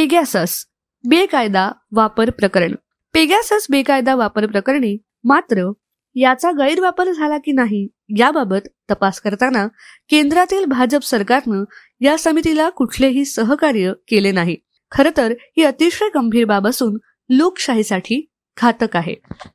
Pegasus बेकायदा वापर प्रकरण. पेगॅसस बेकायदा वापर प्रकरणी मात्र याचा गैरवापर झाला की नाही याबाबत तपास करताना केंद्रातील भाजप सरकारनं या समितीला कुठलेही सहकार्य केले नाही. खरं तर ही अतिशय गंभीर बाब असून लोकशाहीसाठी घातक आहे.